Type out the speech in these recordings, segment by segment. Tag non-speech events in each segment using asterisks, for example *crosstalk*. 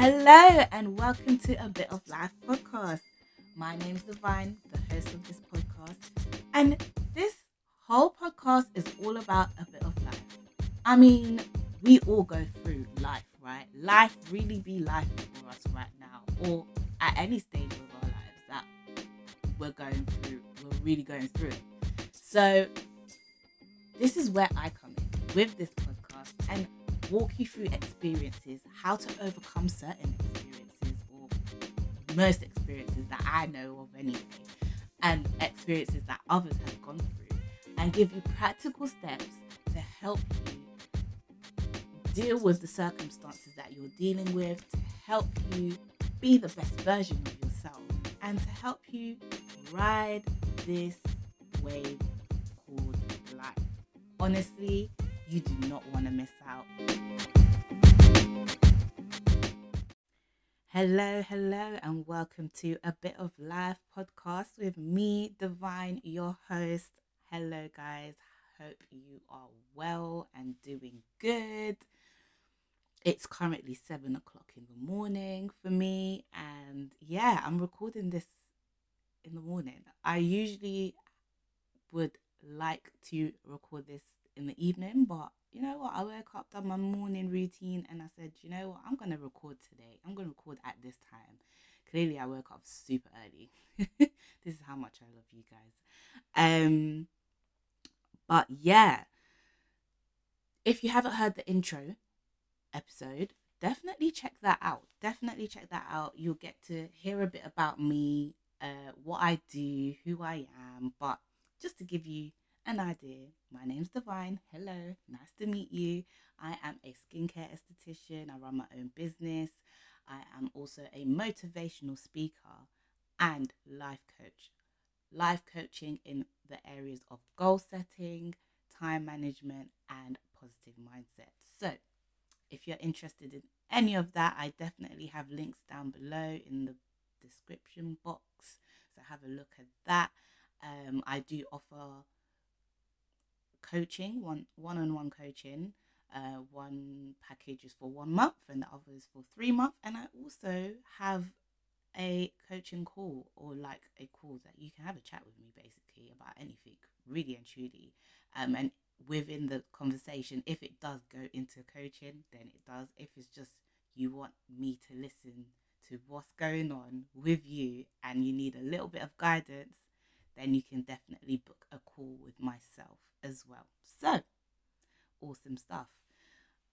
Hello and welcome to a Bit of Life podcast. My name is Divine, the host of this podcast, and this whole podcast is all about a bit of life. I mean, we all go through life, right? Life really be life for us right now, or at any stage of our lives that we're going through, we're really going through. So, this is where I come in with this podcast and walk you through experiences, how to overcome certain experiences or most experiences that I know of anyway, and experiences that others have gone through, and give you practical steps to help you deal with the circumstances that you're dealing with, to help you be the best version of yourself, and to help you ride this wave called life. Honestly, you do not want to miss out. Hello, hello, and welcome to a Bit of Life podcast with me, Divine, your host. Hello, guys. Hope you are well and doing good. It's currently seven o'clock in the morning for me, and yeah, I'm recording this in the morning. I usually would like to record this in the evening, but you know what? I woke up, done my morning routine, and I said, you know what? I'm going to record today. I'm going to record at this time. Clearly, I woke up super early. *laughs* this is how much I love you guys. Um, but yeah, if you haven't heard the intro episode, definitely check that out. Definitely check that out. You'll get to hear a bit about me, uh, what I do, who I am. But just to give you an idea. My name's Divine. Hello, nice to meet you. I am a skincare esthetician. I run my own business. I am also a motivational speaker and life coach. Life coaching in the areas of goal setting, time management, and positive mindset. So, if you're interested in any of that, I definitely have links down below in the description box. So, have a look at that. Um, I do offer coaching, one one-on-one coaching. Uh, one package is for one month and the other is for three months. And I also have a coaching call or like a call that you can have a chat with me basically about anything, really and truly. Um, and within the conversation, if it does go into coaching, then it does. If it's just you want me to listen to what's going on with you and you need a little bit of guidance, then you can definitely book a call with myself as well. So, awesome stuff.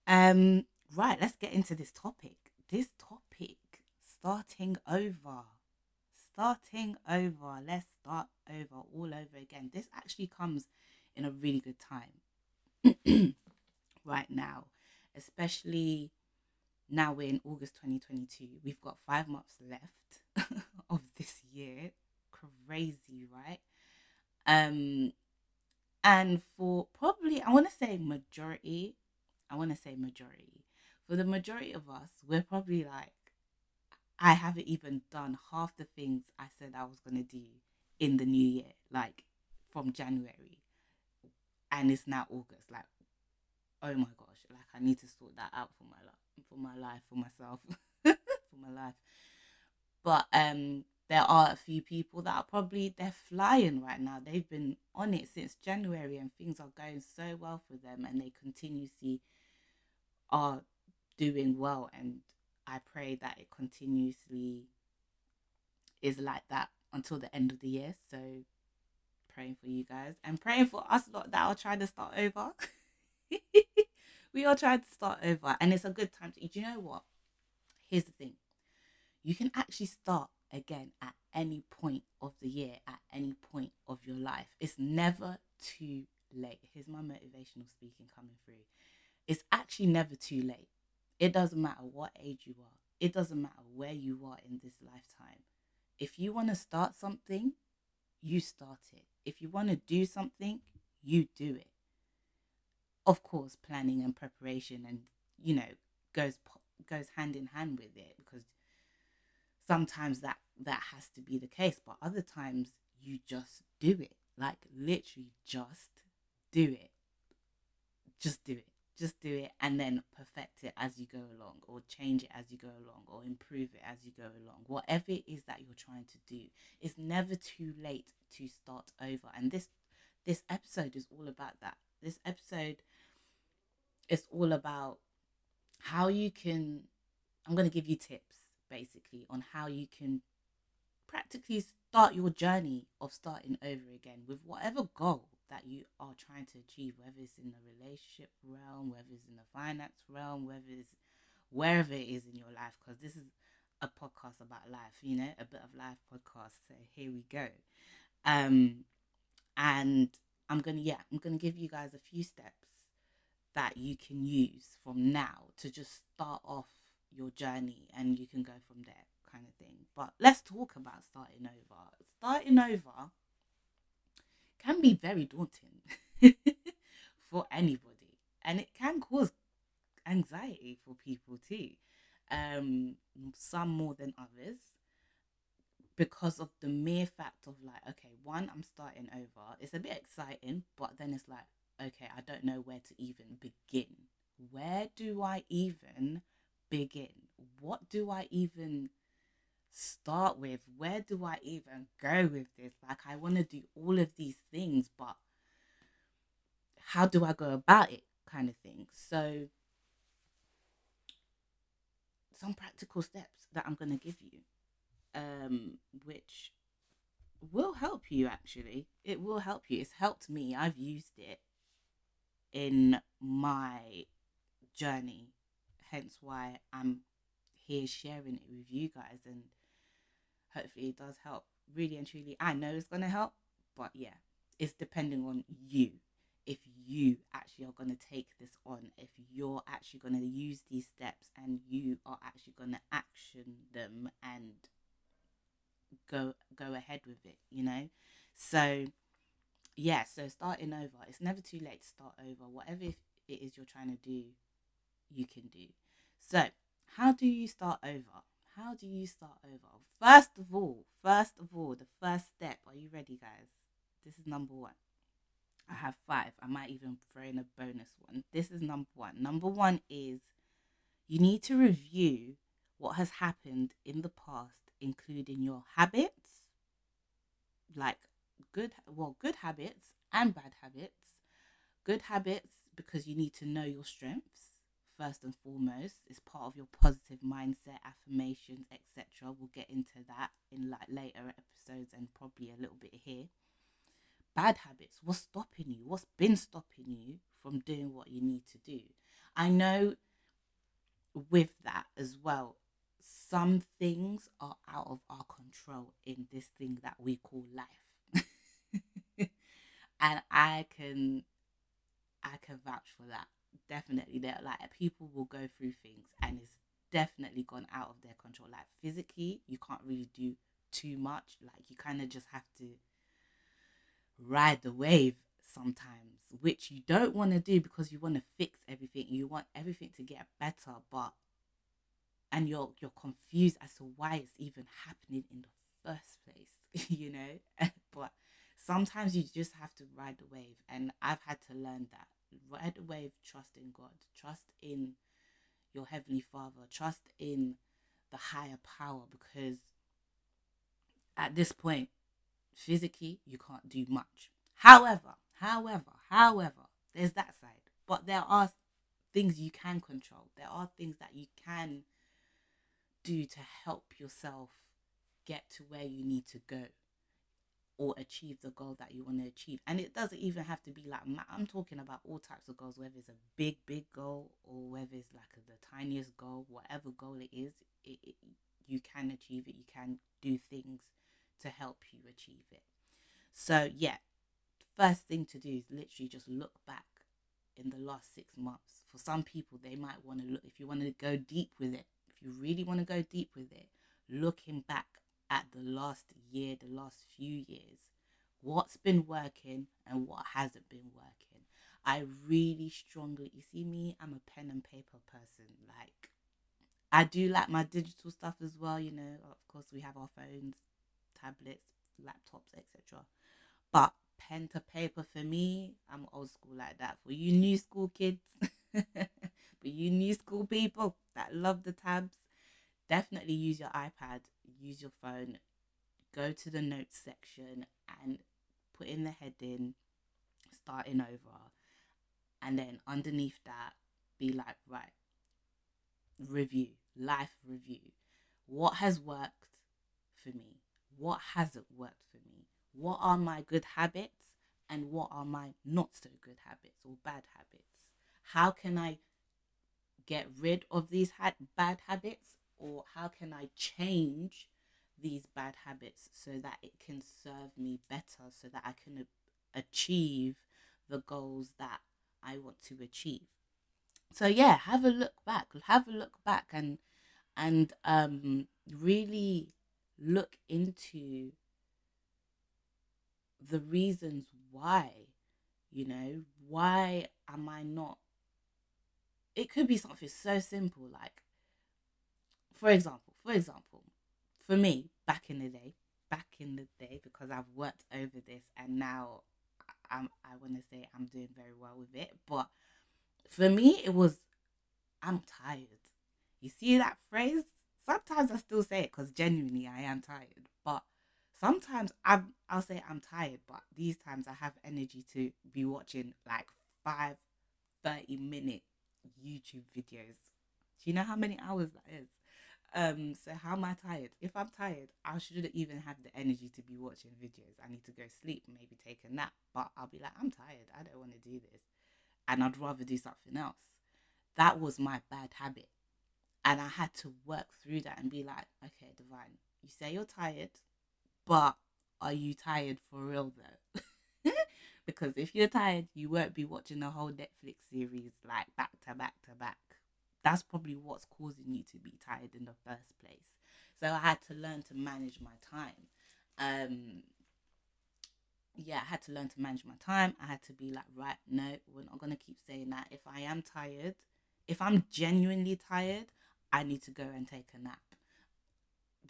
Um, right, let's get into this topic. This topic, starting over. Starting over. Let's start over all over again. This actually comes in a really good time *clears throat* right now, especially now we're in August 2022. We've got five months left *laughs* of this year. Crazy, right? Um, and for probably, I want to say majority, I want to say majority. For the majority of us, we're probably like, I haven't even done half the things I said I was going to do in the new year, like from January. And it's now August. Like, oh my gosh, like I need to sort that out for my life, for my life, for myself, *laughs* for my life. But um, there are a few people that are probably they're flying right now. They've been on it since January and things are going so well for them and they continuously are doing well and I pray that it continuously is like that until the end of the year. So praying for you guys and praying for us lot that are trying to start over. *laughs* we are trying to start over and it's a good time to do you know what? Here's the thing. You can actually start again at any point of the year, at any point of your life. It's never too late. Here's my motivational speaking coming through. It's actually never too late. It doesn't matter what age you are, it doesn't matter where you are in this lifetime. If you want to start something, you start it. If you want to do something, you do it. Of course, planning and preparation and you know goes goes hand in hand with it because sometimes that that has to be the case but other times you just do it. Like literally just do it. Just do it. Just do it and then perfect it as you go along or change it as you go along or improve it as you go along. Whatever it is that you're trying to do it's never too late to start over. And this this episode is all about that. This episode is all about how you can i'm going to give you tips basically on how you can practically start your journey of starting over again with whatever goal that you are trying to achieve, whether it's in the relationship realm, whether it's in the finance realm, whether it's wherever it is in your life, because this is a podcast about life, you know, a bit of life podcast. So here we go. Um, and I'm gonna, yeah, I'm gonna give you guys a few steps that you can use from now to just start off your journey, and you can go from there, kind of thing. But let's talk about starting over. Starting over can be very daunting *laughs* for anybody and it can cause anxiety for people too um some more than others because of the mere fact of like okay one i'm starting over it's a bit exciting but then it's like okay i don't know where to even begin where do i even begin what do i even start with? Where do I even go with this? Like, I want to do all of these things, but how do I go about it? Kind of thing. So, some practical steps that I'm going to give you, um, which will help you actually. It will help you. It's helped me. I've used it in my journey, hence why I'm here sharing it with you guys and hopefully it does help. Really and truly, I know it's going to help, but yeah, it's depending on you. If you actually are going to take this on, if you're actually going to use these steps and you are actually going to action them and go go ahead with it, you know. So yeah, so starting over, it's never too late to start over. Whatever it is you're trying to do, you can do. So, how do you start over? How do you start over? First of all, first of all, the first step. Are you ready, guys? This is number one. I have five. I might even throw in a bonus one. This is number one. Number one is you need to review what has happened in the past, including your habits, like good, well, good habits and bad habits. Good habits because you need to know your strengths first and foremost It's part of your positive mindset affirmations etc we'll get into that in like later episodes and probably a little bit here. Bad habits what's stopping you? What's been stopping you from doing what you need to do? I know with that as well some things are out of our control in this thing that we call life. *laughs* And i can i can vouch for that definitely there like people will go through things and it's definitely gone out of their control. Like physically you can't really do too much. Like you kind of just have to ride the wave sometimes which you don't want to do because you want to fix everything. You want everything to get better but and you're you're confused as to why it's even happening in the first place *laughs* you know? *laughs* But sometimes you just have to ride the wave and i've had to learn that right away with trust in God, trust in your Heavenly Father, trust in the higher power because at this point, physically, you can't do much. However, however, however, there's that side. But there are things you can control, there are things that you can do to help yourself get to where you need to go or achieve the goal that you want to achieve. And it doesn't even have to be like, I'm talking about all types of goals, whether it's a big, big goal or whether it's like the tiniest goal, whatever goal it is, it, it, you can achieve it. You can do things to help you achieve it. So, yeah, first thing to do is literally just look back in the last six months. For some people, they might want to look, if you want to go deep with it, if you really want to go deep with it, looking back at the last year, the last few years, what's been working and what hasn't been working. I really strongly, you see me, I'm a pen and paper person. Like, I do like my digital stuff as well, you know. Of course, we have our phones, tablets, laptops, etc. But pen to paper for me, I'm old school like that. For you new school kids, *laughs* but you new school people that love the tabs, definitely use your iPad, use your phone, go to the notes section and put in the heading, starting over. And then underneath that, be like, right, review, life review. What has worked for me? What hasn't worked for me? What are my good habits? And what are my not so good habits or bad habits? How can I get rid of these ha- bad habits or how can I change these bad habits so that it can serve me better so that I can achieve the goals that I want to achieve. So yeah, have a look back. Have a look back and and um really look into the reasons why you know why am i not it could be something so simple like for example for example for me back in the day back in the day because i've worked over this and now i'm i want to say i'm doing very well with it but for me it was i'm tired. You see that phrase? Sometimes i still say it because genuinely i am tired but sometimes i i'll say i'm tired but these times i have energy to be watching like five 30 minute youtube videos. Do you know how many hours that is um, so how am I tired? If I'm tired, I shouldn't even have the energy to be watching videos. I need to go sleep, maybe take a nap. But I'll be like, I'm tired. I don't want to do this. And I'd rather do something else. That was my bad habit. And I had to work through that and be like, okay, Divine, you say you're tired, but are you tired for real though? *laughs* because if you're tired, you won't be watching the whole Netflix series like back to back to back that's probably what's causing you to be tired in the first place. So I had to learn to manage my time. Um, yeah, I had to learn to manage my time. I had to be like, right, no, we're not gonna keep saying that. If I am tired, if I'm genuinely tired, I need to go and take a nap.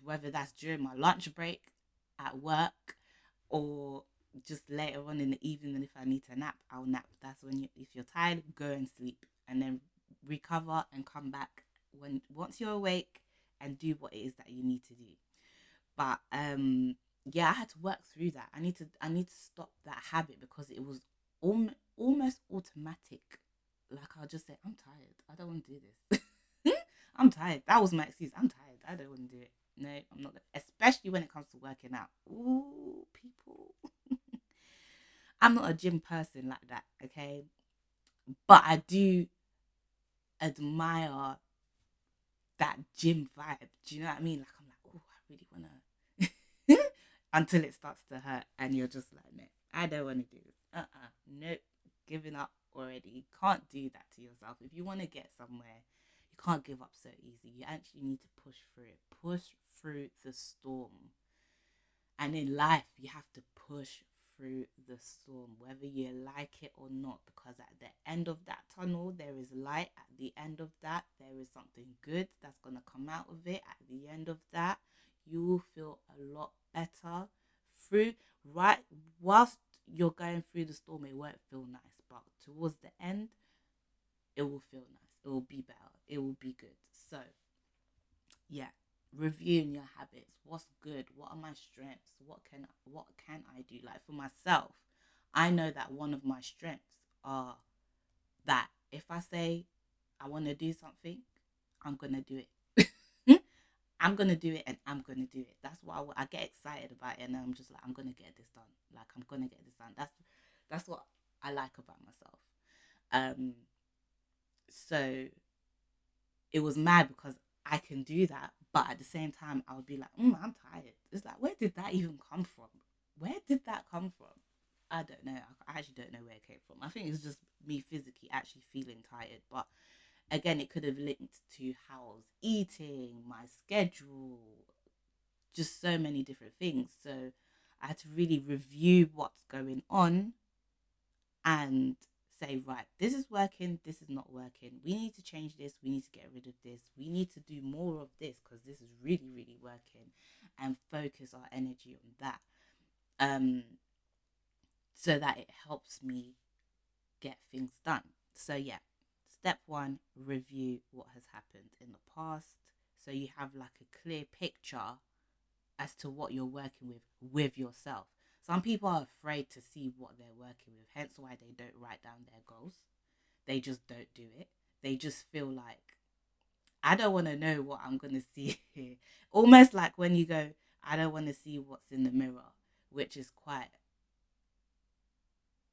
Whether that's during my lunch break at work or just later on in the evening if I need to nap, I'll nap. That's when you if you're tired, go and sleep and then recover and come back when once you're awake and do what it is that you need to do. But um yeah, I had to work through that. I need to I need to stop that habit because it was al- almost automatic. Like I'll just say, I'm tired. I don't want to do this. *laughs* I'm tired. That was my excuse. I'm tired. I don't want to do it. No, I'm not. Especially when it comes to working out. Ooh, people. *laughs* I'm not a gym person like that. Okay, but I do admire that gym vibe. Do you know what I mean? Like I'm like, oh, I really wanna *laughs* until it starts to hurt and you're just like, no, I don't wanna do this. Uh-uh. Nope. Giving up already. Can't do that to yourself. If you wanna get somewhere, you can't give up so easy. You actually need to push through it. Push through the storm. And in life, you have to push through the storm, whether you like it or not, because at the end of that tunnel, there is light. At the end of that, there is something good that's going to come out of it. At the end of that, you will feel a lot better through right whilst you're going through the storm it won't feel nice but towards the end it will feel nice it will be better it will be good so yeah reviewing your habits what's good what are my strengths what can what can i do? Like for myself i know that one of my strengths are that if i say i want to do something i'm gonna do it. *laughs* I'm gonna do it and i'm gonna do it. That's what I, I get excited about it and i'm just like i'm gonna get this done. Like i'm gonna get this done. That's that's what i like about myself. Um so it was mad because i can do that but at the same time, I would be like, mm, I'm tired. It's like, where did that even come from? Where did that come from? I don't know. I actually don't know where it came from. I think it's just me physically actually feeling tired. But again, it could have linked to how I was eating, my schedule, just so many different things. So I had to really review what's going on and say, right, this is working, this is not working. We need to change this. We need to get rid of this. We need to do more of this because this is really, really working and focus our energy on that. Um, so that it helps me get things done. So, yeah, step one, review what has happened in the past. So you have like a clear picture as to what you're working with with yourself. Some people are afraid to see what they're working with, hence why they don't write down their goals. They just don't do it. They just feel like, I don't want to know what I'm going to see *laughs* here. Almost like when you go, I don't want to see what's in the mirror, which is quite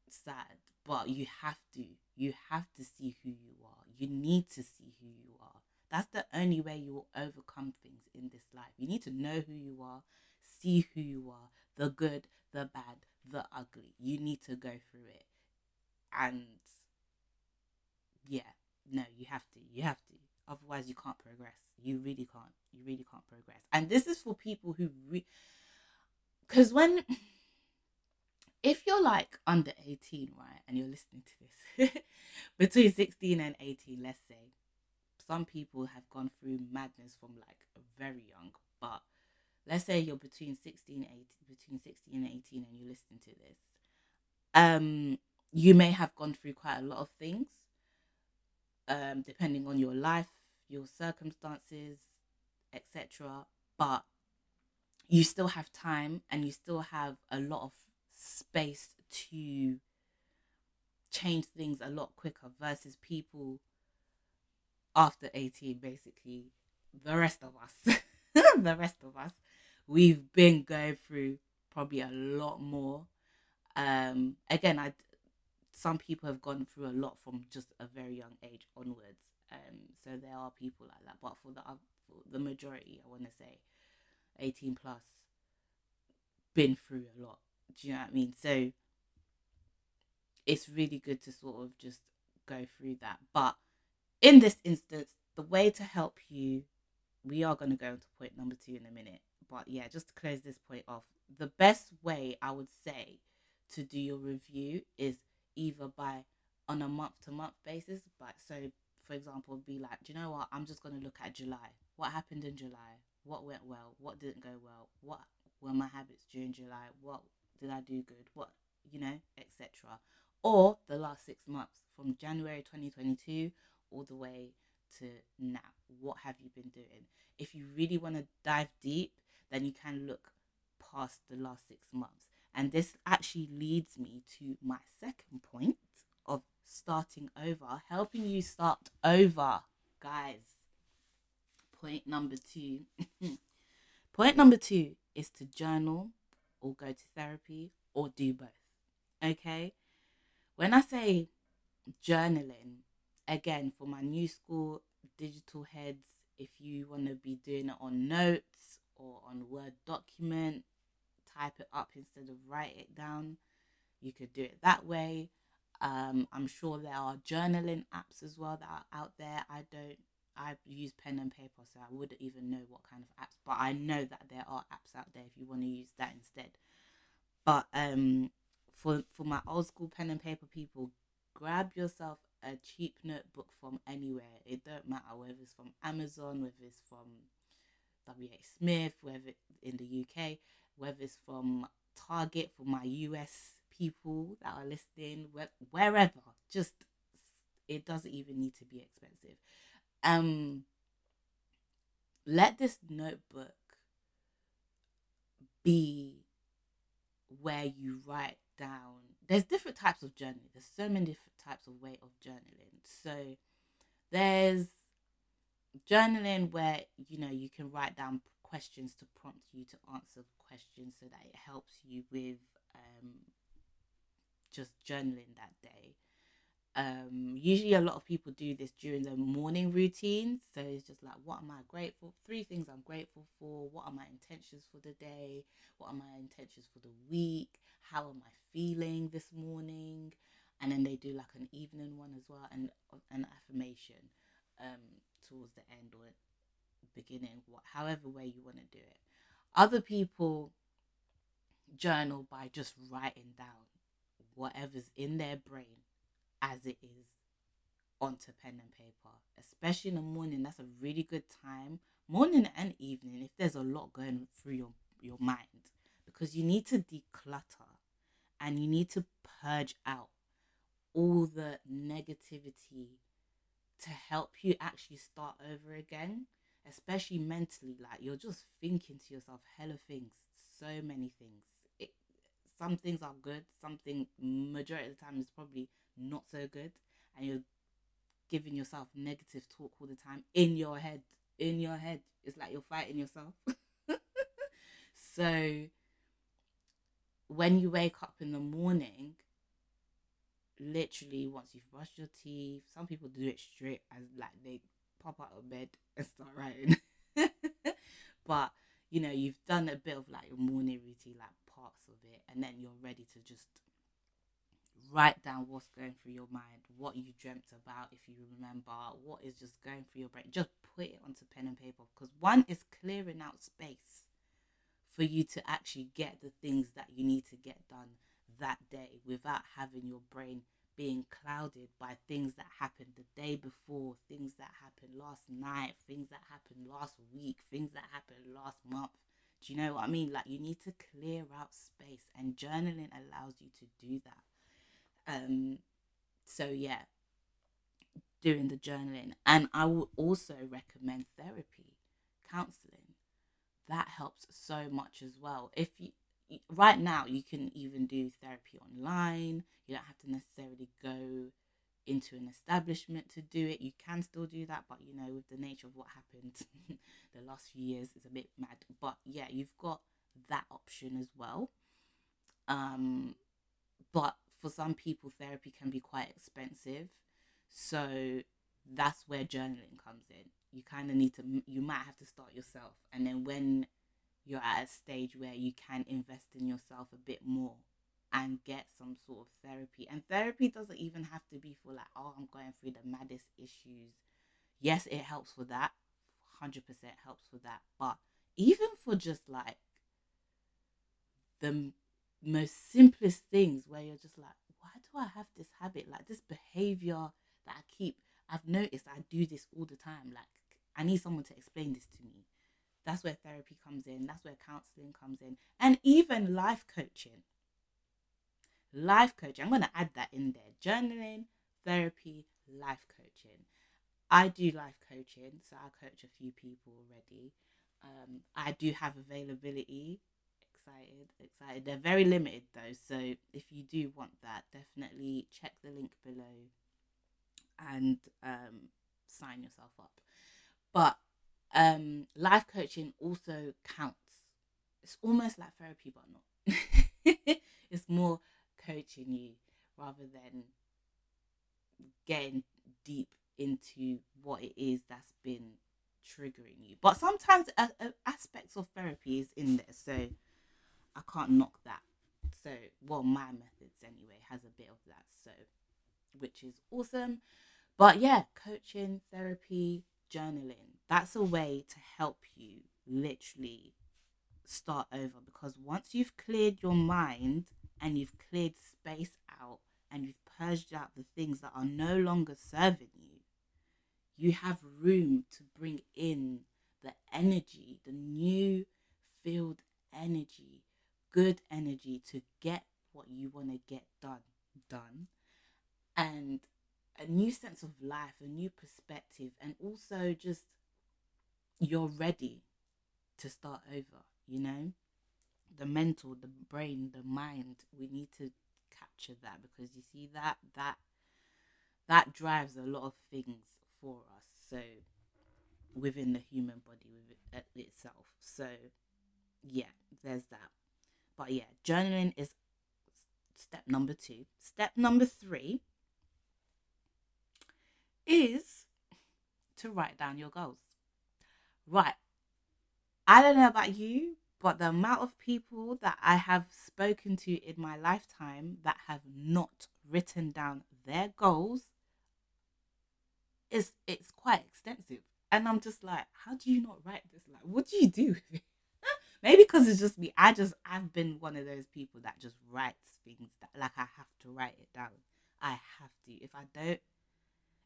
sad, but you have to. You have to see who you are. You need to see who you are. That's the only way you will overcome things in this life. You need to know who you are, see who you are, the good, the bad, the ugly. You need to go through it. And yeah, no, you have to. You have to. Otherwise, you can't progress. You really can't. You really can't progress. And this is for people who, because re- when, *sniffs* if you're like under 18, right, and you're listening to this, *laughs* between 16 and 18, let's say, some people have gone through madness from like very young, but let's say you're between 16 18 between 16 and 18 and you're listening to this um you may have gone through quite a lot of things um depending on your life your circumstances etc but you still have time and you still have a lot of space to change things a lot quicker versus people after 18 basically the rest of us *laughs* the rest of us we've been going through probably a lot more. Um again i some people have gone through a lot from just a very young age onwards. Um so there are people like that but for the for the majority i want to say 18 plus been through a lot. Do you know what i mean? So it's really good to sort of just go through that. But in this instance the way to help you we are going to go into point number two in a minute but yeah, just to close this point off, the best way I would say to do your review is either by on a month to month basis. But so, for example, be like, do you know what? I'm just going to look at July. What happened in July? What went well? What didn't go well? What were my habits during July? What did I do good? What, you know, etc. Or the last six months from January 2022 all the way to now. What have you been doing? If you really want to dive deep, then you can look past the last six months. And this actually leads me to my second point of starting over, helping you start over, guys. Point number two. *laughs* point number two is to journal or go to therapy or do both. Okay? When I say journaling, again, for my new school digital heads, if you want to be doing it on notes or on Word document, type it up instead of write it down. You could do it that way. Um, I'm sure there are journaling apps as well that are out there. I don't, I use pen and paper, so I wouldn't even know what kind of apps, but I know that there are apps out there if you want to use that instead. But um, for for my old school pen and paper people, grab yourself a cheap notebook from anywhere. It don't matter whether it's from Amazon, whether it's from WH Smith, whether in the UK, whether it's from Target for my US people that are listening, wherever. Just it doesn't even need to be expensive. Um, let this notebook be where you write down. There's different types of journaling. There's so many different types of way of journaling. So there's journaling where you know you can write down questions to prompt you to answer questions so that it helps you with um, just journaling that day. Um, usually a lot of people do this during the morning routine so it's just like what am i grateful three things i'm grateful for. What are my intentions for the day? What are my intentions for the week? How am i feeling this morning? And then they do like an evening one as well and an affirmation. Um, towards the end or beginning, however way you want to do it. Other people journal by just writing down whatever's in their brain as it is onto pen and paper, especially in the morning. That's a really good time, morning and evening, if there's a lot going through your, your mind, because you need to declutter and you need to purge out all the negativity to help you actually start over again, especially mentally. Like you're just thinking to yourself, hella things, so many things. It, some things are good, something majority of the time is probably not so good, and you're giving yourself negative talk all the time in your head. In your head, it's like you're fighting yourself. *laughs* so when you wake up in the morning, literally once you've brushed your teeth, some people do it straight as like they pop out of bed and start writing. but you know, you've done a bit of like your morning routine, like parts of it, and then you're ready to just write down what's going through your mind, what you dreamt about, if you remember, what is just going through your brain. Just put it onto pen and paper because one is clearing out space for you to actually get the things that you need to get done that day without having your brain being clouded by things that happened the day before, things that happened last night, things that happened last week, things that happened last month. Do you know what I mean? Like you need to clear out space and journaling allows you to do that. Um so yeah, doing the journaling. And I will also recommend therapy, counseling. That helps so much as well. If you right now you can even do therapy online. You don't have to necessarily go into an establishment to do it. You can still do that but you know with the nature of what happened *laughs* the last few years it's a bit mad. But yeah you've got that option as well. Um but for some people therapy can be quite expensive. So that's where journaling comes in. You kind of need to you might have to start yourself. And then when you're at a stage where you can invest in yourself a bit more and get some sort of therapy. And therapy doesn't even have to be for like, oh, I'm going through the maddest issues. Yes, it helps for that. 100% helps for that. But even for just like the most simplest things where you're just like, why do I have this habit? Like this behavior that I keep, I've noticed I do this all the time. Like, I need someone to explain this to me. That's where therapy comes in. That's where counseling comes in. And even life coaching. Life coaching. I'm going to add that in there. Journaling, therapy, life coaching. I do life coaching, so I coach a few people already. Um, I do have availability. Excited, excited. They're very limited though, so if you do want that, definitely check the link below and um, sign yourself up. But um, life coaching also counts. It's almost like therapy, but not. *laughs* it's more coaching you rather than getting deep into what it is that's been triggering you. But sometimes a, a aspects of therapy is in there, so I can't knock that. So, well, my methods anyway has a bit of that, so which is awesome. But yeah, coaching, therapy, journaling, that's a way to help you literally start over because once you've cleared your mind and you've cleared space out and you've purged out the things that are no longer serving you, you have room to bring in the energy, the new filled energy, good energy to get what you want to get done done. And a new sense of life, a new perspective, and also just you're ready to start over, you know? The mental, the brain, the mind, we need to capture that because you see that that that drives a lot of things for us. So within the human body with it, itself. So yeah, there's that. But yeah, journaling is step number 2. Step number 3 is to write down your goals. Right. I don't know about you, but the amount of people that I have spoken to in my lifetime that have not written down their goals is it's quite extensive. And I'm just like, how do you not write this? Like, what do you do? *laughs* Maybe because it's just me. I just I've been one of those people that just writes things that like I have to write it down. I have to. If I don't,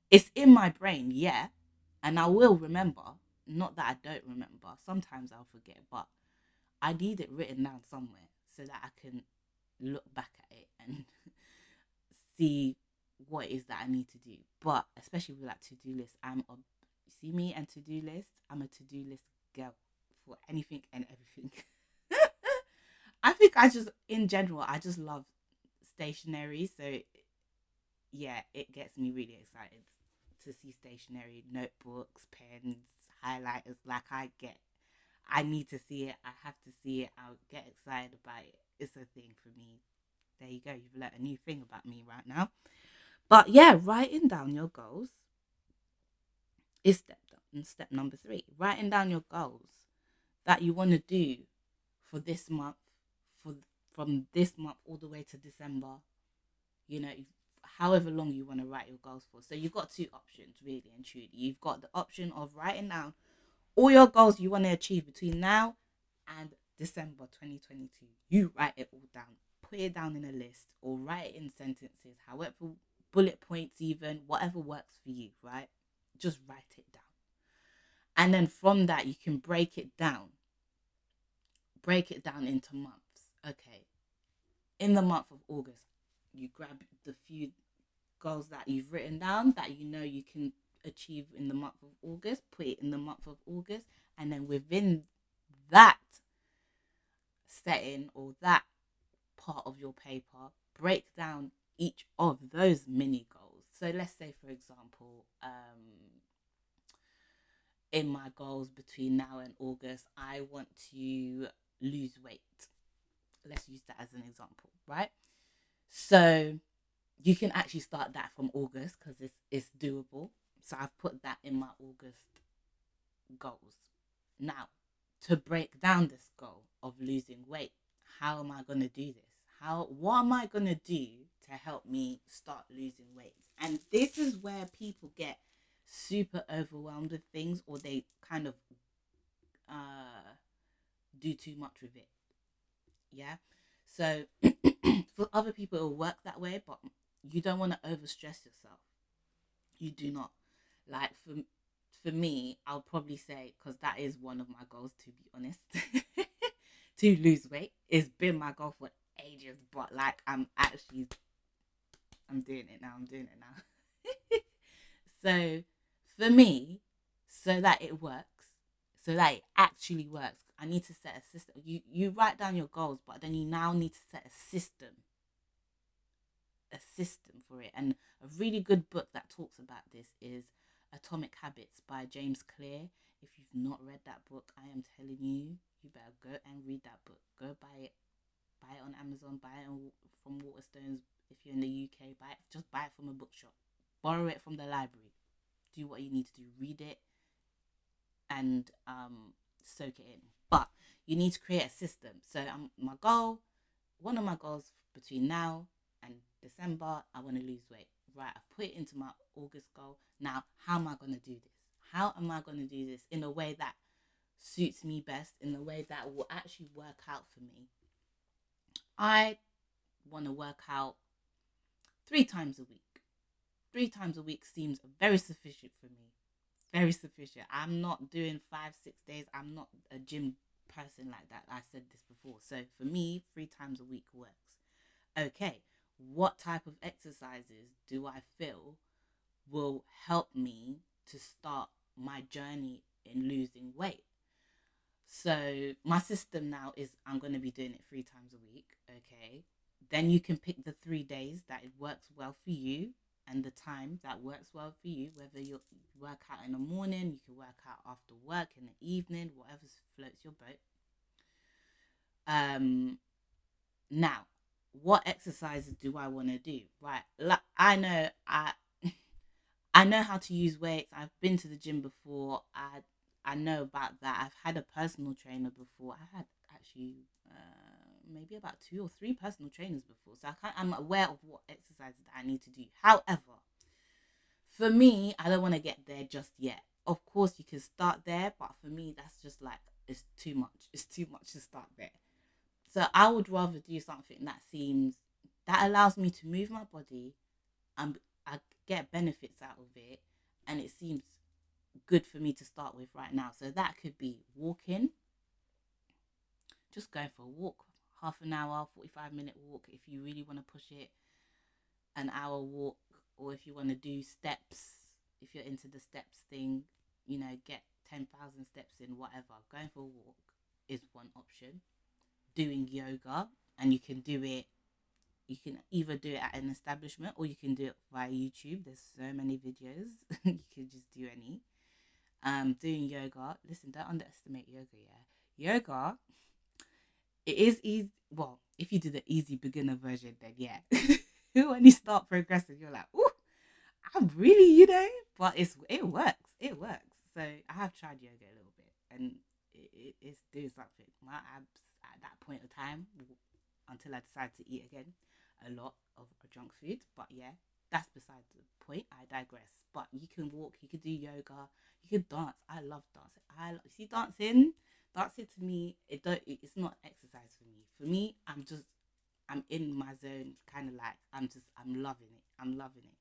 it's in my brain, yeah, and I will remember. Not that I don't remember. Sometimes I'll forget, but I need it written down somewhere so that I can look back at it and *laughs* see what it is that I need to do. But especially with like to do list, I'm a see me and to do list. I'm a to do list girl for anything and everything. *laughs* I think I just in general I just love stationery. So yeah, it gets me really excited to see stationery, notebooks, pens, highlighters. Like I get, I need to see it. I have to see it. I'll get excited about it. It's a thing for me. There you go. You've learned a new thing about me right now. But yeah, writing down your goals is step step number three. Writing down your goals that you want to do for this month, for from this month all the way to December. You know, however long you want to write your goals for. So you've got two options, really and truly. You've got the option of writing down all your goals you want to achieve between now and December 2022. You write it all down, put it down in a list, or write it in sentences, however, bullet points, even whatever works for you, right? Just write it down. And then from that, you can break it down. Break it down into months. Okay. In the month of August, you grab the few goals that you've written down that you know you can achieve in the month of August, put it in the month of August, and then within that setting or that part of your paper, break down each of those mini goals. So let's say, for example, um, in my goals between now and August, I want to lose weight. Let's use that as an example, right? So you can actually start that from August because it's it's doable. So I've put that in my August goals. Now, to break down this goal of losing weight, how am I to do this? How what am I to do to help me start losing weight? And this is where people get super overwhelmed with things or they kind of uh do too much with it. Yeah. So *clears throat* for other people it'll work that way, but you don't want to overstress yourself. You do not. Like for for me, I'll probably say because that is one of my goals to be honest. *laughs* to lose weight. It's been my goal for ages, but like I'm actually I'm doing it now. I'm doing it now. *laughs* so for me, so that it works, so that it actually works, I need to set a system. You you write down your goals, but then you now need to set a system a system for it. And a really good book that talks about this is Atomic Habits by James Clear. If you've not read that book, I am telling you, you better go and read that book. Go buy it. Buy it on Amazon. Buy it from Waterstones. If you're in the UK, buy it. Just buy it from a bookshop. Borrow it from the library. Do what you need to do. Read it and um, soak it in. But you need to create a system. So um, my goal, one of my goals between now December, I want to lose weight. Right, I've put it into my August goal. Now, how am I going to do this? How am I going to do this in a way that suits me best, in a way that will actually work out for me? I want to work out three times a week. Three times a week seems very sufficient for me. Very sufficient. I'm not doing five, six days. I'm not a gym person like that. I said this before. So for me, three times a week works. Okay, what type of exercises do I feel will help me to start my journey in losing weight. So my system now is I'm going to be doing it three times a week. Okay. Then you can pick the three days that it works well for you and the time that works well for you. Whether you work out in the morning, you can work out after work in the evening, whatever floats your boat. Um, now what exercises do I want to do? Right. Like I know I *laughs* I know how to use weights. I've been to the gym before. I I know about that. I've had a personal trainer before. I had actually uh, maybe about two or three personal trainers before. So I can't, I'm aware of what exercises I need to do. However, for me, I don't want to get there just yet. Of course, you can start there, but for me, that's just like it's too much. It's too much to start there. So I would rather do something that seems that allows me to move my body and I get benefits out of it and it seems good for me to start with right now. So that could be walking, just going for a walk, half an hour, 45 minute walk if you really want to push it, an hour walk or if you want to do steps, if you're into the steps thing, you know, get 10,000 steps in, whatever. Going for a walk is one option. Doing yoga, and you can do it, you can either do it at an establishment or you can do it via YouTube. There's so many videos, *laughs* you can just do any. Um, doing yoga, listen, don't underestimate yoga, yeah. Yoga, it is easy. Well, if you do the easy beginner version, then yeah. *laughs* when you start progressing, you're like, oh, I'm really, you know, but it's it works. It works. So I have tried yoga a little bit, and it, it, it's doing something. My abs at that point of time, until I decided to eat again, a lot of a junk food. But yeah, that's beside the point. I digress. But you can walk, you can do yoga, you can dance. I love dancing. I love, see dancing. Dancing to me, it don't. It's not exercise for me. For me, I'm just, I'm in my zone. Kind of like I'm just, I'm loving it. I'm loving it.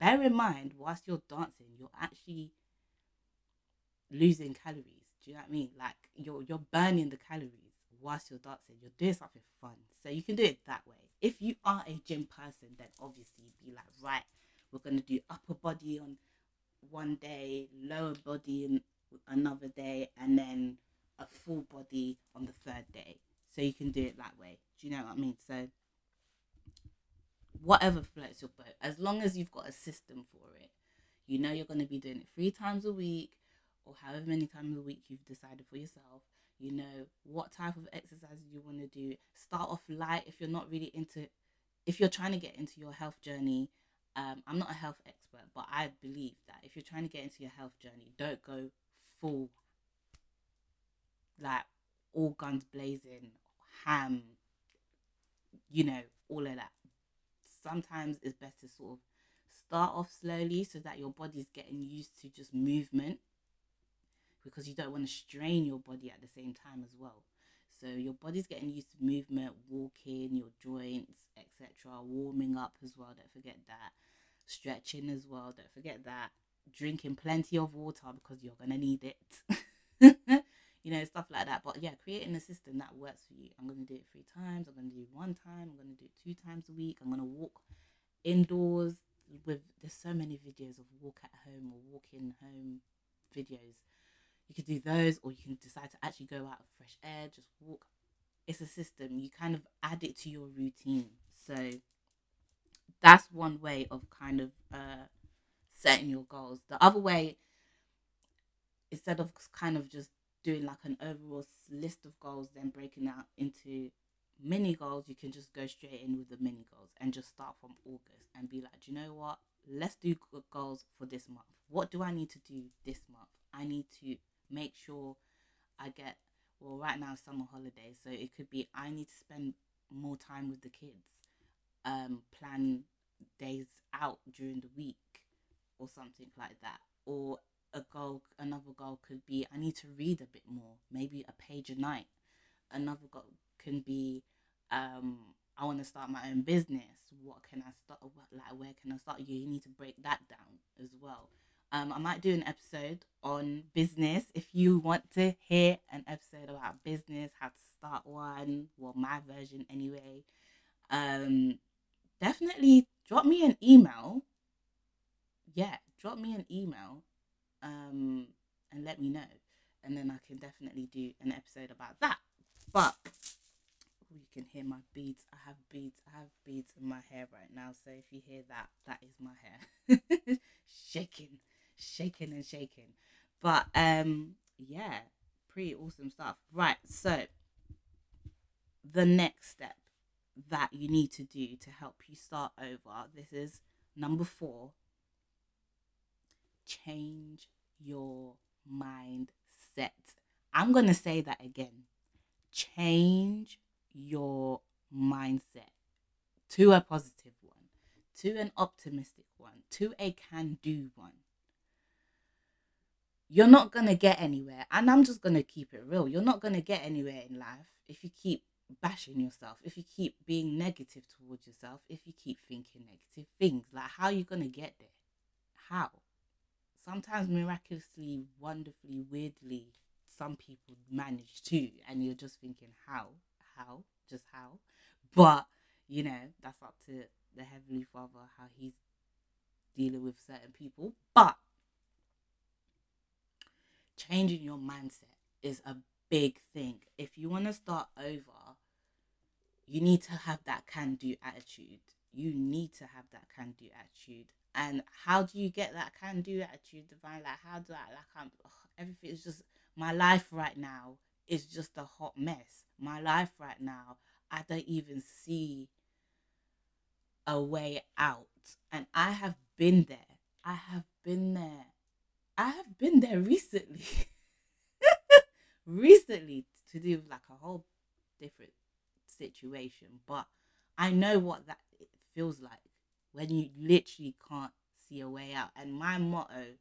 Bear in mind, whilst you're dancing, you're actually losing calories. Do you know what I mean? Like you're you're burning the calories whilst you're dancing. You're doing something fun. So you can do it that way. If you are a gym person, then obviously be like, right, we're gonna do upper body on one day, lower body another day, and then a full body on the third day. So you can do it that way. Do you know what I mean? So whatever floats your boat, as long as you've got a system for it, you know you're going to be doing it three times a week or however many times a week you've decided for yourself. You know what type of exercises you want to do. Start off light if you're not really into, if you're trying to get into your health journey. Um, I'm not a health expert, but I believe that if you're trying to get into your health journey, don't go full, like all guns blazing, ham, you know, all of that. Sometimes it's best to sort of start off slowly so that your body's getting used to just movement because you don't want to strain your body at the same time as well. So your body's getting used to movement, walking, your joints, etc. Warming up as well. Don't forget that. Stretching as well. Don't forget that. Drinking plenty of water because you're gonna need it. *laughs* you know, stuff like that. But yeah, creating a system that works for you. I'm gonna do it three times. I'm gonna do one time. I'm gonna do it two times a week. I'm gonna walk indoors with. There's so many videos of walk at home or walking home videos you could do those, or you can decide to actually go out of fresh air, just walk. It's a system. You kind of add it to your routine. So that's one way of kind of uh, setting your goals. The other way, instead of kind of just doing like an overall list of goals, then breaking out into mini goals, you can just go straight in with the mini goals and just start from August and be like, do you know what? Let's do goals for this month. What do I need to do this month? I need to make sure I get well right now summer holidays so it could be I need to spend more time with the kids um plan days out during the week or something like that. Or a goal another goal could be I need to read a bit more maybe a page a night. Another goal can be um I want to start my own business. What can I start like where can I start? You need to break that down as well um, I might do an episode on business. If you want to hear an episode about business, how to start one, well, my version anyway, um, definitely drop me an email. Yeah, drop me an email um, and let me know. And then I can definitely do an episode about that. But you can hear my beads. I have beads. I have beads in my hair right now. So if you hear that, that is my hair *laughs* shaking shaking and shaking. But um, yeah, pretty awesome stuff. Right, so the next step that you need to do to help you start over. This is number four. Change your mindset. I'm going to say that again. Change your mindset to a positive one, to an optimistic one, to a can do one you're not going to get anywhere. And I'm just going to keep it real. You're not going to get anywhere in life if you keep bashing yourself, if you keep being negative towards yourself, if you keep thinking negative things. Like, how are you going to get there? How? Sometimes miraculously, wonderfully, weirdly, some people manage to, and you're just thinking, how? How? Just how? But, you know, that's up to the Heavenly Father, how He's dealing with certain people, but changing your mindset is a big thing. If you want to start over, you need to have that can do attitude. You need to have that can do attitude. And how do you get that can do attitude, divine? Like, how do I, like, I'm, ugh, everything is just, my life right now is just a hot mess. My life right now, I don't even see a way out. And I have been there. I have been there. I have been there recently. *laughs* recently to do with like a whole different situation. But I know what that feels like when you literally can't see a way out. And my motto,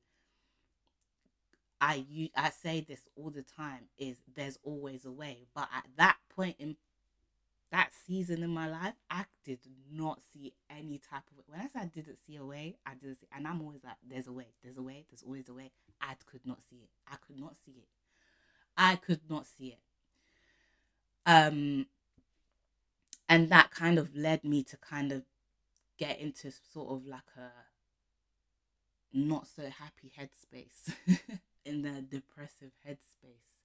I I say this all the time, is there's always a way. But at that point in that season in my life, I did not see any type of when I said I didn't see a way, I didn't see and I'm always like, there's a way, there's a way, there's always a way. I could not see it. I could not see it. I could not see it. Um and that kind of led me to kind of get into sort of like a not so happy headspace *laughs* in the depressive headspace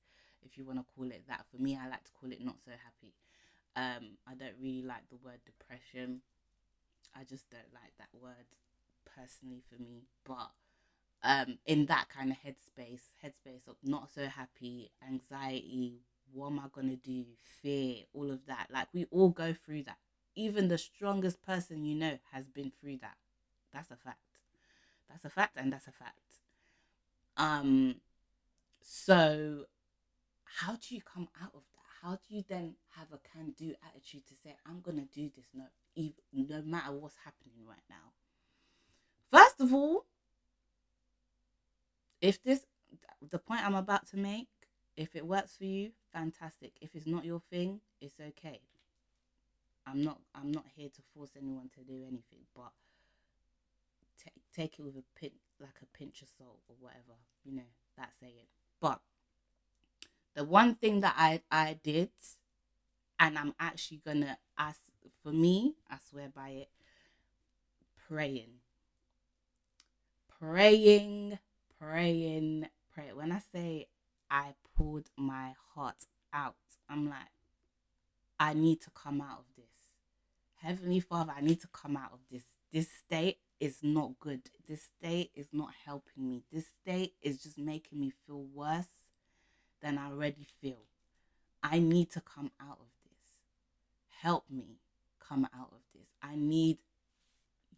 if you want to call it that for me i like to call it not so happy um i don't really like the word depression i just don't like that word personally for me but um in that kind of headspace headspace of not so happy anxiety what am I gonna do? Fear, all of that. Like we all go through that. Even the strongest person you know has been through that. That's a fact. That's a fact, and that's a fact. Um, so how do you come out of that? How do you then have a can-do attitude to say, "I'm gonna do this, no, even, no matter what's happening right now"? First of all, if this, the point I'm about to make, if it works for you, fantastic. If it's not your thing, it's okay. I'm not I'm not here to force anyone to do anything, but t- take it with a pin like a pinch of salt or whatever, you know, that saying. But the one thing that I I did and I'm actually gonna ask for me, I swear by it, praying. Praying, praying, pray. When I say I pulled my heart out. I'm like, I need to come out of this. Heavenly Father, I need to come out of this. This state is not good. This state is not helping me. This state is just making me feel worse than I already feel. I need to come out of this. Help me come out of this. I need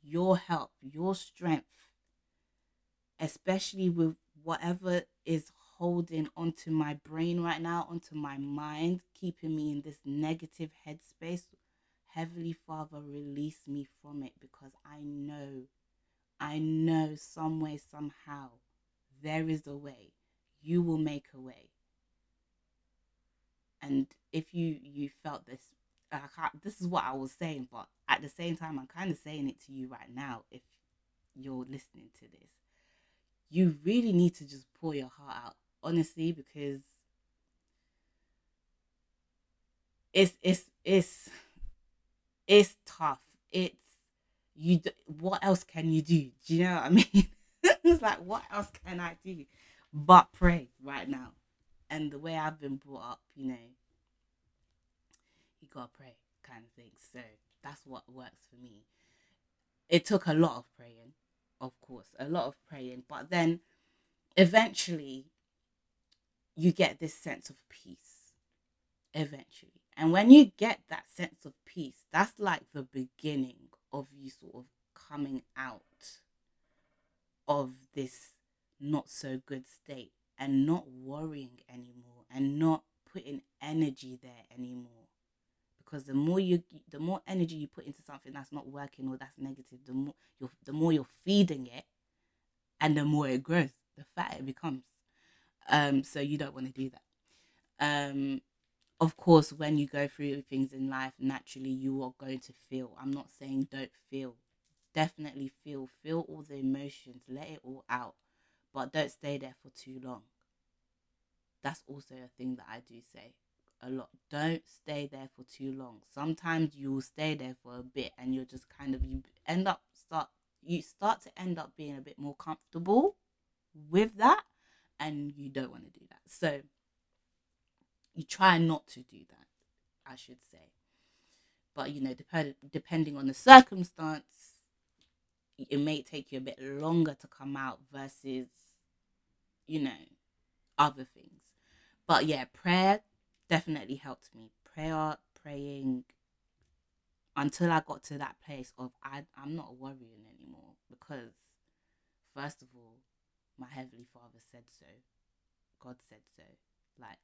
your help, your strength, especially with whatever is holding onto my brain right now, onto my mind, keeping me in this negative headspace. Heavenly Father, release me from it because I know, I know some way, somehow, there is a way. You will make a way. And if you you felt this, this is what I was saying, but at the same time, I'm kind of saying it to you right now. If you're listening to this, you really need to just pour your heart out honestly, because it's it's it's it's tough. It's you. What else can you do? Do you know what I mean? *laughs* it's like what else can I do but pray right now? And the way I've been brought up, you know, you gotta pray kind of thing. So that's what works for me. It took a lot of praying, of course, a lot of praying, but then eventually you get this sense of peace eventually. And when you get that sense of peace, that's like the beginning of you sort of coming out of this not so good state and not worrying anymore and not putting energy there anymore because the more you the more energy you put into something that's not working or that's negative the more you're the more you're feeding it and the more it grows the fatter it becomes um, so you don't want to do that. Um, of course, when you go through things in life, naturally you are going to feel. I'm not saying don't feel. Definitely feel. Feel all the emotions. Let it all out. But don't stay there for too long. That's also a thing that I do say a lot. Don't stay there for too long. Sometimes you will stay there for a bit and you're just kind of you end up start you start to end up being a bit more comfortable with that and you don't want to do that so you try not to do that i should say but you know depend, depending on the circumstance it may take you a bit longer to come out versus you know other things but yeah prayer definitely helped me prayer praying until I got to that place of I I'm not worrying anymore because first of all, my heavenly Father said so. God said so. Like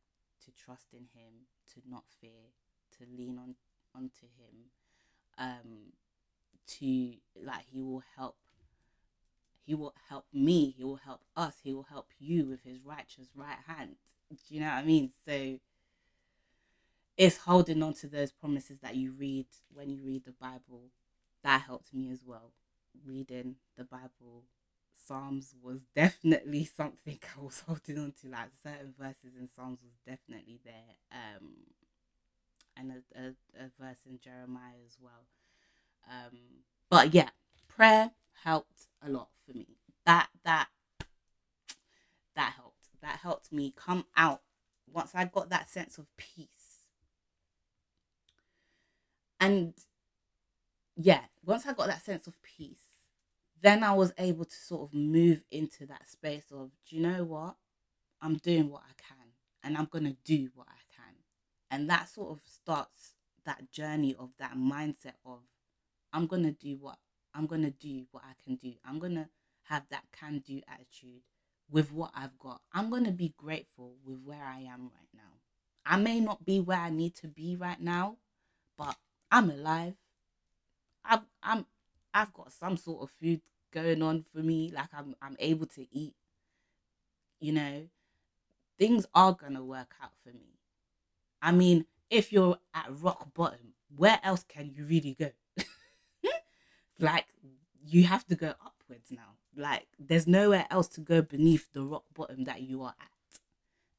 to trust in Him, to not fear, to lean on onto Him, um, to like He will help. He will help me. He will help us. He will help you with His righteous right hand. Do you know what I mean? So it's holding on to those promises that you read when you read the Bible. That helped me as well. Reading the Bible, Psalms was definitely *laughs* something I was holding on to. Like certain verses in Psalms was definitely there, um, and a, a, a verse in Jeremiah as well. Um, but yeah, prayer helped a lot for me. That that that helped. That helped me come out once I got that sense of peace and yeah, once I got that sense of peace, then I was able to sort of move into that space of, do you know what? I'm doing what I can and I'm going to do what I can. And that sort of starts that journey of that mindset of, I'm going to do what I'm going to do what I can do. I'm going to have that can do attitude with what I've got. I'm going to be grateful with where I am right now. I may not be where I need to be right now, but I'm alive. I've I'm I've got some sort of food going on for me. Like I'm I'm able to eat. You know, things are gonna work out for me. I mean, if you're at rock bottom, where else can you really go? *laughs* like you have to go upwards now. Like there's nowhere else to go beneath the rock bottom that you are at.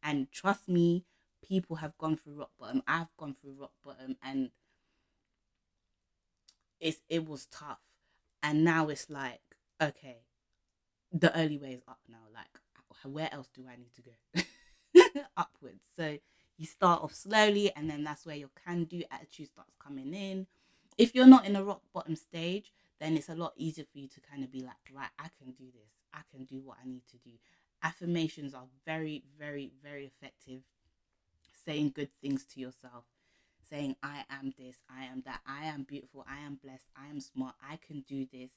And trust me, people have gone through rock bottom. I've gone through rock bottom and it's it was tough and now it's like okay the early way is up now like where else do i need to go *laughs* upwards so you start off slowly and then that's where your can do attitude starts coming in if you're not in a rock bottom stage then it's a lot easier for you to kind of be like right i can do this i can do what i need to do affirmations are very very very effective saying good things to yourself saying, I am this, I am that, I am beautiful, I am blessed, I am smart, I can do this.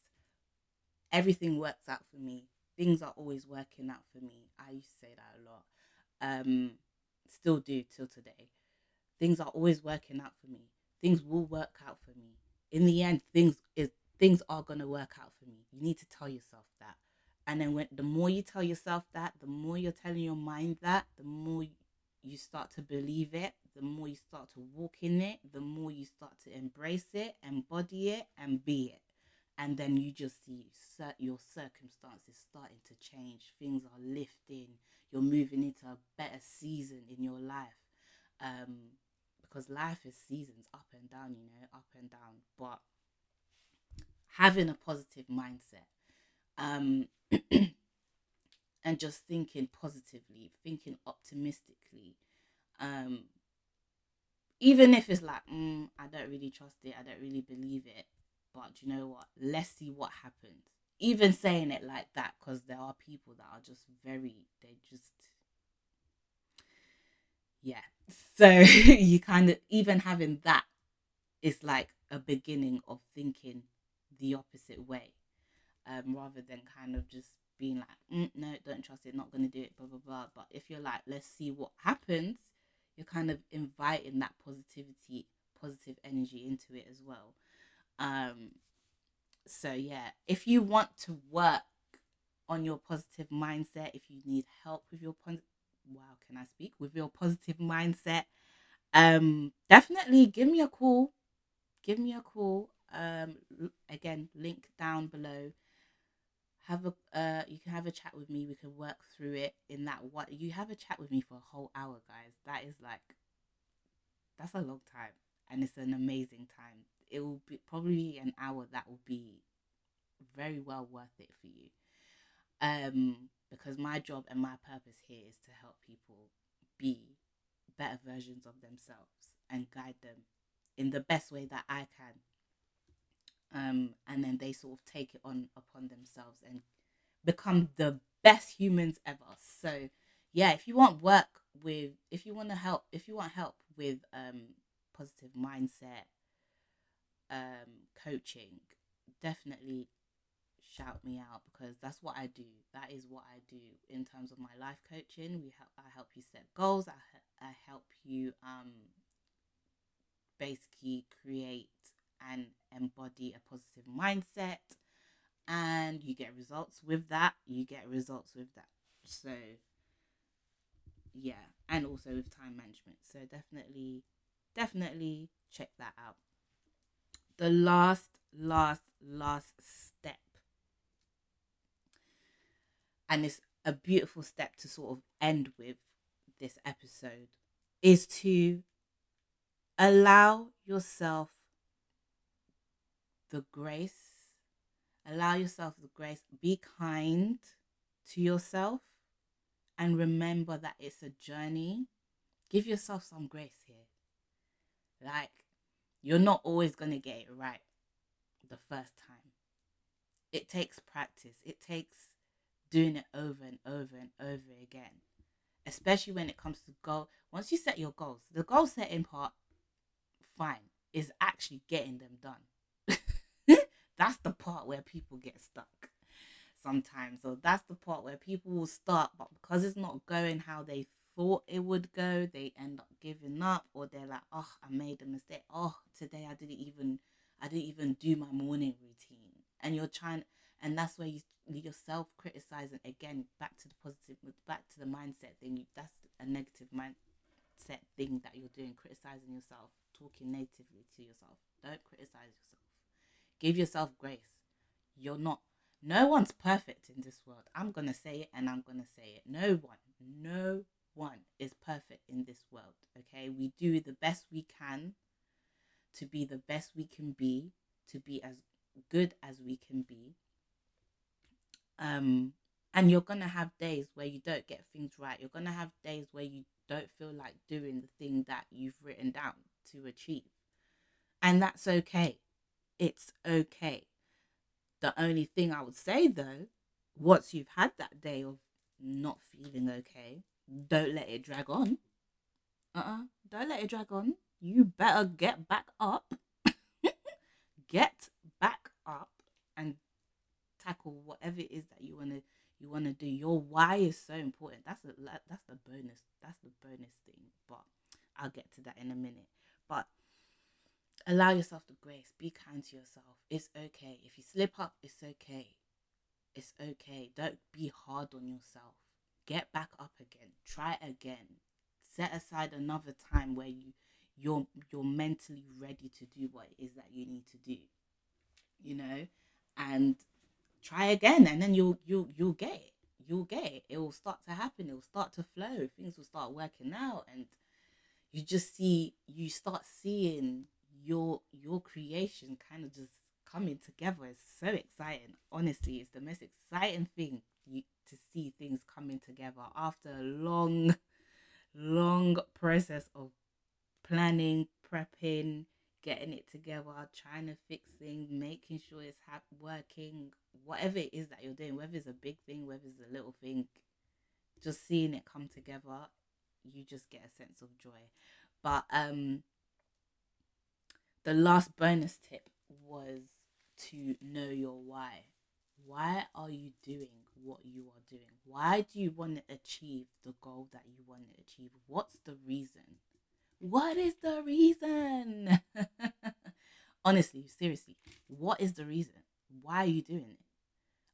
Everything works out for me. Things are always working out for me. I used to say that a lot. Um, still do till today. Things are always working out for me. Things will work out for me. In the end, things is things are gonna work out for me. You need to tell yourself that. And then when the more you tell yourself that, the more you're telling your mind that, the more you start to believe it, the more you start to walk in it, the more you start to embrace it, embody it, and be it. And then you just see your circumstances starting to change. Things are lifting. You're moving into a better season in your life. Um, because life is seasons up and down, you know, up and down. But having a positive mindset um, *clears throat* and just thinking positively, thinking optimistically, um, even if it's like, mm, I don't really trust it, I don't really believe it, but you know what? Let's see what happens. Even saying it like that, because there are people that are just very, they just, yeah. So *laughs* you kind of, even having that is like a beginning of thinking the opposite way, um, rather than kind of just being like, mm, no, don't trust it, not going to do it, blah, blah, blah. But if you're like, let's see what happens, you're kind of inviting that positivity, positive energy into it as well. Um, so yeah, if you want to work on your positive mindset, if you need help with your wow, can I speak with your positive mindset? Um, definitely give me a call. Give me a call. Um, again, link down below have a uh you can have a chat with me we can work through it in that what you have a chat with me for a whole hour guys that is like that's a long time and it's an amazing time it will be probably an hour that will be very well worth it for you. Um, because my job and my purpose here is to help people be better versions of themselves and guide them in the best way that I can. Um, and then they sort of take it on upon themselves and become the best humans ever. So, yeah, if you want work with, if you want to help, if you want help with um, positive mindset, um, coaching, definitely shout me out because that's what I do. That is what I do in terms of my life coaching. We help I help you set goals. I I help you um basically create and embody a positive mindset and you get results with that. You get results with that. So yeah, and also with time management. So definitely definitely check that out. The last last last step and it's a beautiful step to sort of end with this episode is to allow yourself the grace allow yourself the grace be kind to yourself and remember that it's a journey give yourself some grace here like you're not always going to get it right the first time it takes practice it takes doing it over and over and over again. Especially when it comes to goal. Once you set your goals, the goal setting part, fine, is actually getting them done. That's the part where people get stuck sometimes. So that's the part where people will start, but because it's not going how they thought it would go, they end up giving up, or they're like, "Oh, I made a mistake. Oh, today I didn't even, I didn't even do my morning routine." And you're trying, and that's where you yourself criticizing again back to the positive back to the mindset thing that's a negative mindset thing that you're doing criticizing yourself talking negatively to yourself don't criticize yourself give yourself grace you're not no one's perfect in this world i'm gonna say it and i'm gonna say it no one no one is perfect in this world okay we do the best we can to be the best we can be to be as good as we can be um, and you're gonna have days where you don't get things right. You're gonna have days where you don't feel like doing the thing that you've written down to achieve. And that's okay. It's okay. The only thing I would say though, once you've had that day of not feeling okay, don't let it drag on. Uh uh-uh, uh, do not let it drag on. You better get back up. *laughs* get back up and tackle whatever it is that you want to you want to do your why is so important that's the that's the bonus that's the bonus thing but i'll get to that in a minute but allow yourself the grace be kind to yourself. It's okay. If you slip up it's okay. It's okay. Don't be hard on yourself. Get back up again. Try again. Set aside another time where you you're you're mentally ready to do what it is that you need to do you know? And try again and then you'll you'll you'll get it. You'll get it. It will start to happen. It will start to flow. Things will start working out and you just see you start seeing your your creation kind of just coming together is so exciting honestly it's the most exciting thing you, to see things coming together after a long long process of planning prepping getting it together, trying to fix things, making sure it's ha- working, whatever it is that you're doing, whether it's a big thing, whether it's a little thing, just seeing it come together, you just get a sense of joy. But um, the last bonus tip was to know your why. Why are you doing what you are doing? Why do you want to achieve the goal that you want to achieve? What's the reason? What is the reason? *laughs* Honestly, seriously, what is the reason? Why are you doing it?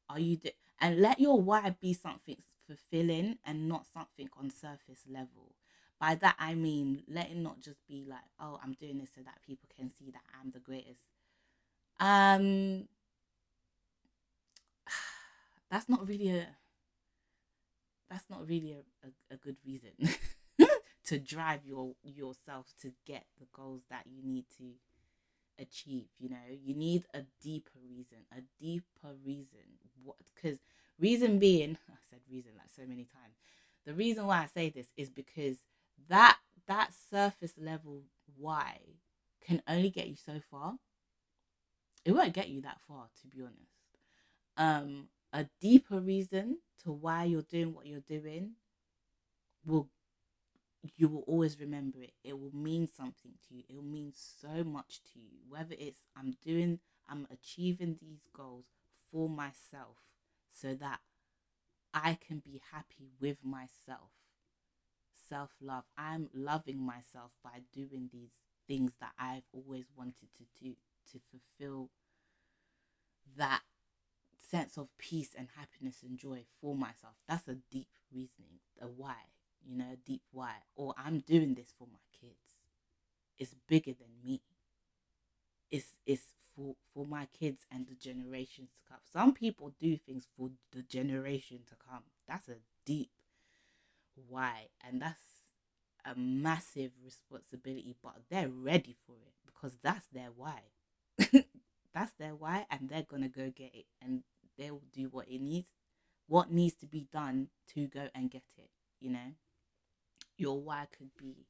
Are you do- and let your why be something fulfilling and not something on surface level. By that I mean let it not just be like, oh, I'm doing this so that people can see that I'm the greatest. Um *sighs* that's not really a that's not really a, a, a good reason. *laughs* to drive your yourself to get the goals that you need to achieve you know you need a deeper reason a deeper reason what because reason being *laughs* i said reason like so many times the reason why i say this is because that that surface level why can only get you so far it won't get you that far to be honest um a deeper reason to why you're doing what you're doing will you will always remember it. It will mean something to you. It will mean so much to you. Whether it's I'm doing, I'm achieving these goals for myself so that I can be happy with myself. Self love. I'm loving myself by doing these things that I've always wanted to do to fulfill that sense of peace and happiness and joy for myself. That's a deep reasoning, a why you know, a deep why, or I'm doing this for my kids. It's bigger than me. It's it's for for my kids and the generations to come. Some people do things for the generation to come. That's a deep why, and that's a massive responsibility. But they're ready for it because that's their why. *laughs* that's their why, and they're gonna go get it, and they'll do what it needs, what needs to be done to go and get it. You know your why could be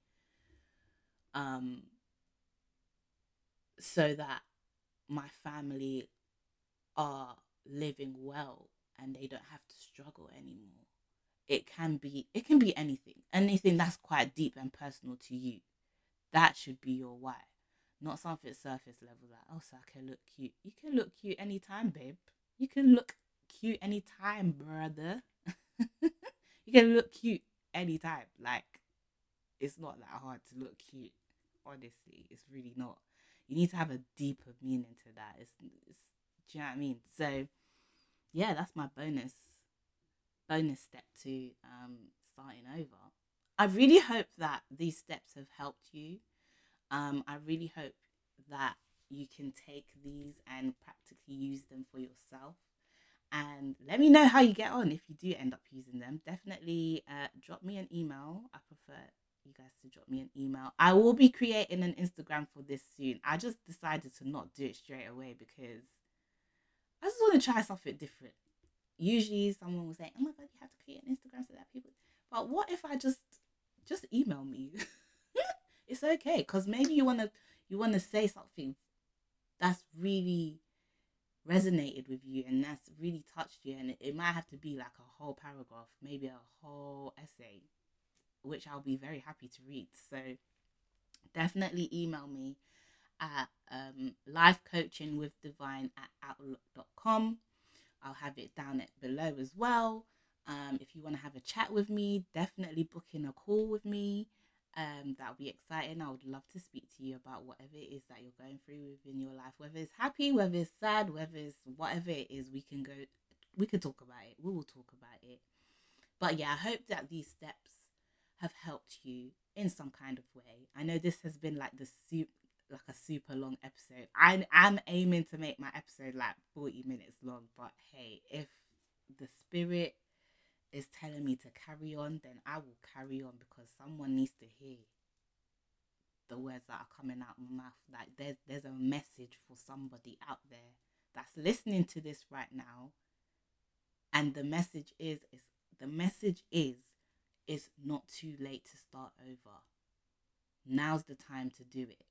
um so that my family are living well and they don't have to struggle anymore it can be it can be anything anything that's quite deep and personal to you that should be your why not something surface level like oh so i can look cute you can look cute anytime babe you can look cute anytime brother *laughs* you can look cute anytime like it's not that hard to look cute. Honestly, it's really not. You need to have a deeper meaning to that. It's, it's do you know what I mean? So, yeah, that's my bonus bonus step to um, starting over. I really hope that these steps have helped you. Um, I really hope that you can take these and practically use them for yourself. And let me know how you get on if you do end up using them. Definitely uh, drop me an email. I prefer you guys to drop me an email. I will be creating an Instagram for this soon. I just decided to not do it straight away because I just want to try something different. Usually someone will say, Oh my god, you have to create an Instagram so that people but what if I just just email me? *laughs* it's okay because maybe you wanna you wanna say something that's really resonated with you and that's really touched you and it, it might have to be like a whole paragraph maybe a whole essay which I'll be very happy to read. So definitely email me at um, life coaching with divine at outlook.com. I'll have it down at below as well. Um, if you want to have a chat with me, definitely book in a call with me. Um, that'll be exciting. I would love to speak to you about whatever it is that you're going through within your life, whether it's happy, whether it's sad, whether it's whatever it is. We can go, we can talk about it. We will talk about it. But yeah, I hope that these steps have helped you in some kind of way. I know this has been like the like a super long episode. I am aiming to make my episode like 40 minutes long, but hey, if the spirit is telling me to carry on, then I will carry on because someone needs to hear the words that are coming out my mouth. Like there's there's a message for somebody out there that's listening to this right now. And the message is is the message is it's not too late to start over. Now's the time to do it.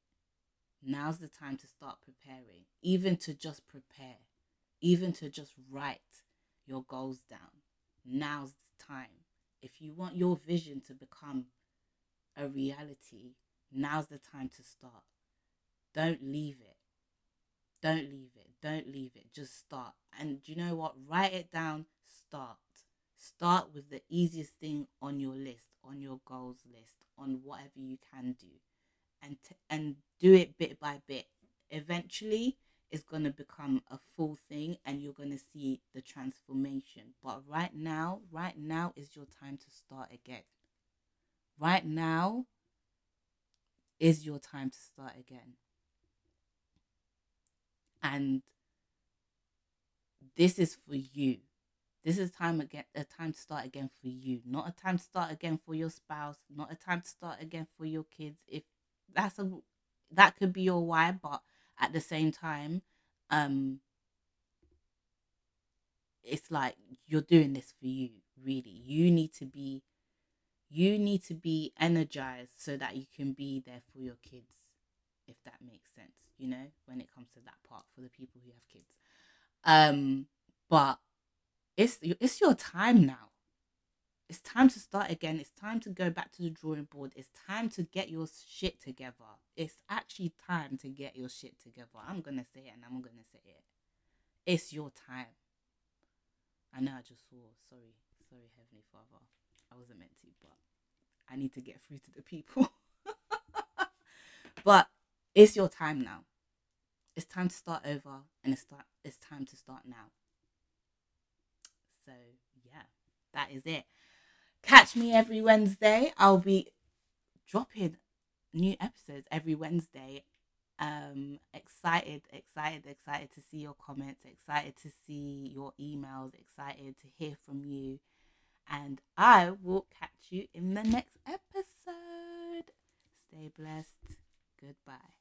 Now's the time to start preparing, even to just prepare, even to just write your goals down. Now's the time. If you want your vision to become a reality, now's the time to start. Don't leave it. Don't leave it. Don't leave it. Just start. And you know what? Write it down. Start. Start with the easiest thing on your list, on your goals list, on whatever you can do, and t- and do it bit by bit. Eventually, it's gonna become a full thing, and you're gonna see the transformation. But right now, right now is your time to start again. Right now is your time to start again. And this is for you. This is time again a time to start again for you, not a time to start again for your spouse, not a time to start again for your kids. If that's a that could be your why, but at the same time, um, it's like you're doing this for you, really. You need to be you need to be energized so that you can be there for your kids, if that makes sense, you know, when it comes to that part for the people who have kids. Um, but it's it's your time now. It's time to start again. It's time to go back to the drawing board. It's time to get your shit together. It's actually time to get your shit together. I'm gonna say it and I'm gonna say it. It's your time. I know I just saw. Sorry, sorry, Heavenly Father. I wasn't meant to, but I need to get through to the people. *laughs* but it's your time now. It's time to start over and it's start it's time to start now. So yeah, that is it. Catch me every Wednesday. I'll be dropping new episodes every Wednesday. Um excited, excited, excited to see your comments, excited to see your emails, excited to hear from you and I will catch you in the next episode. Stay blessed. Goodbye.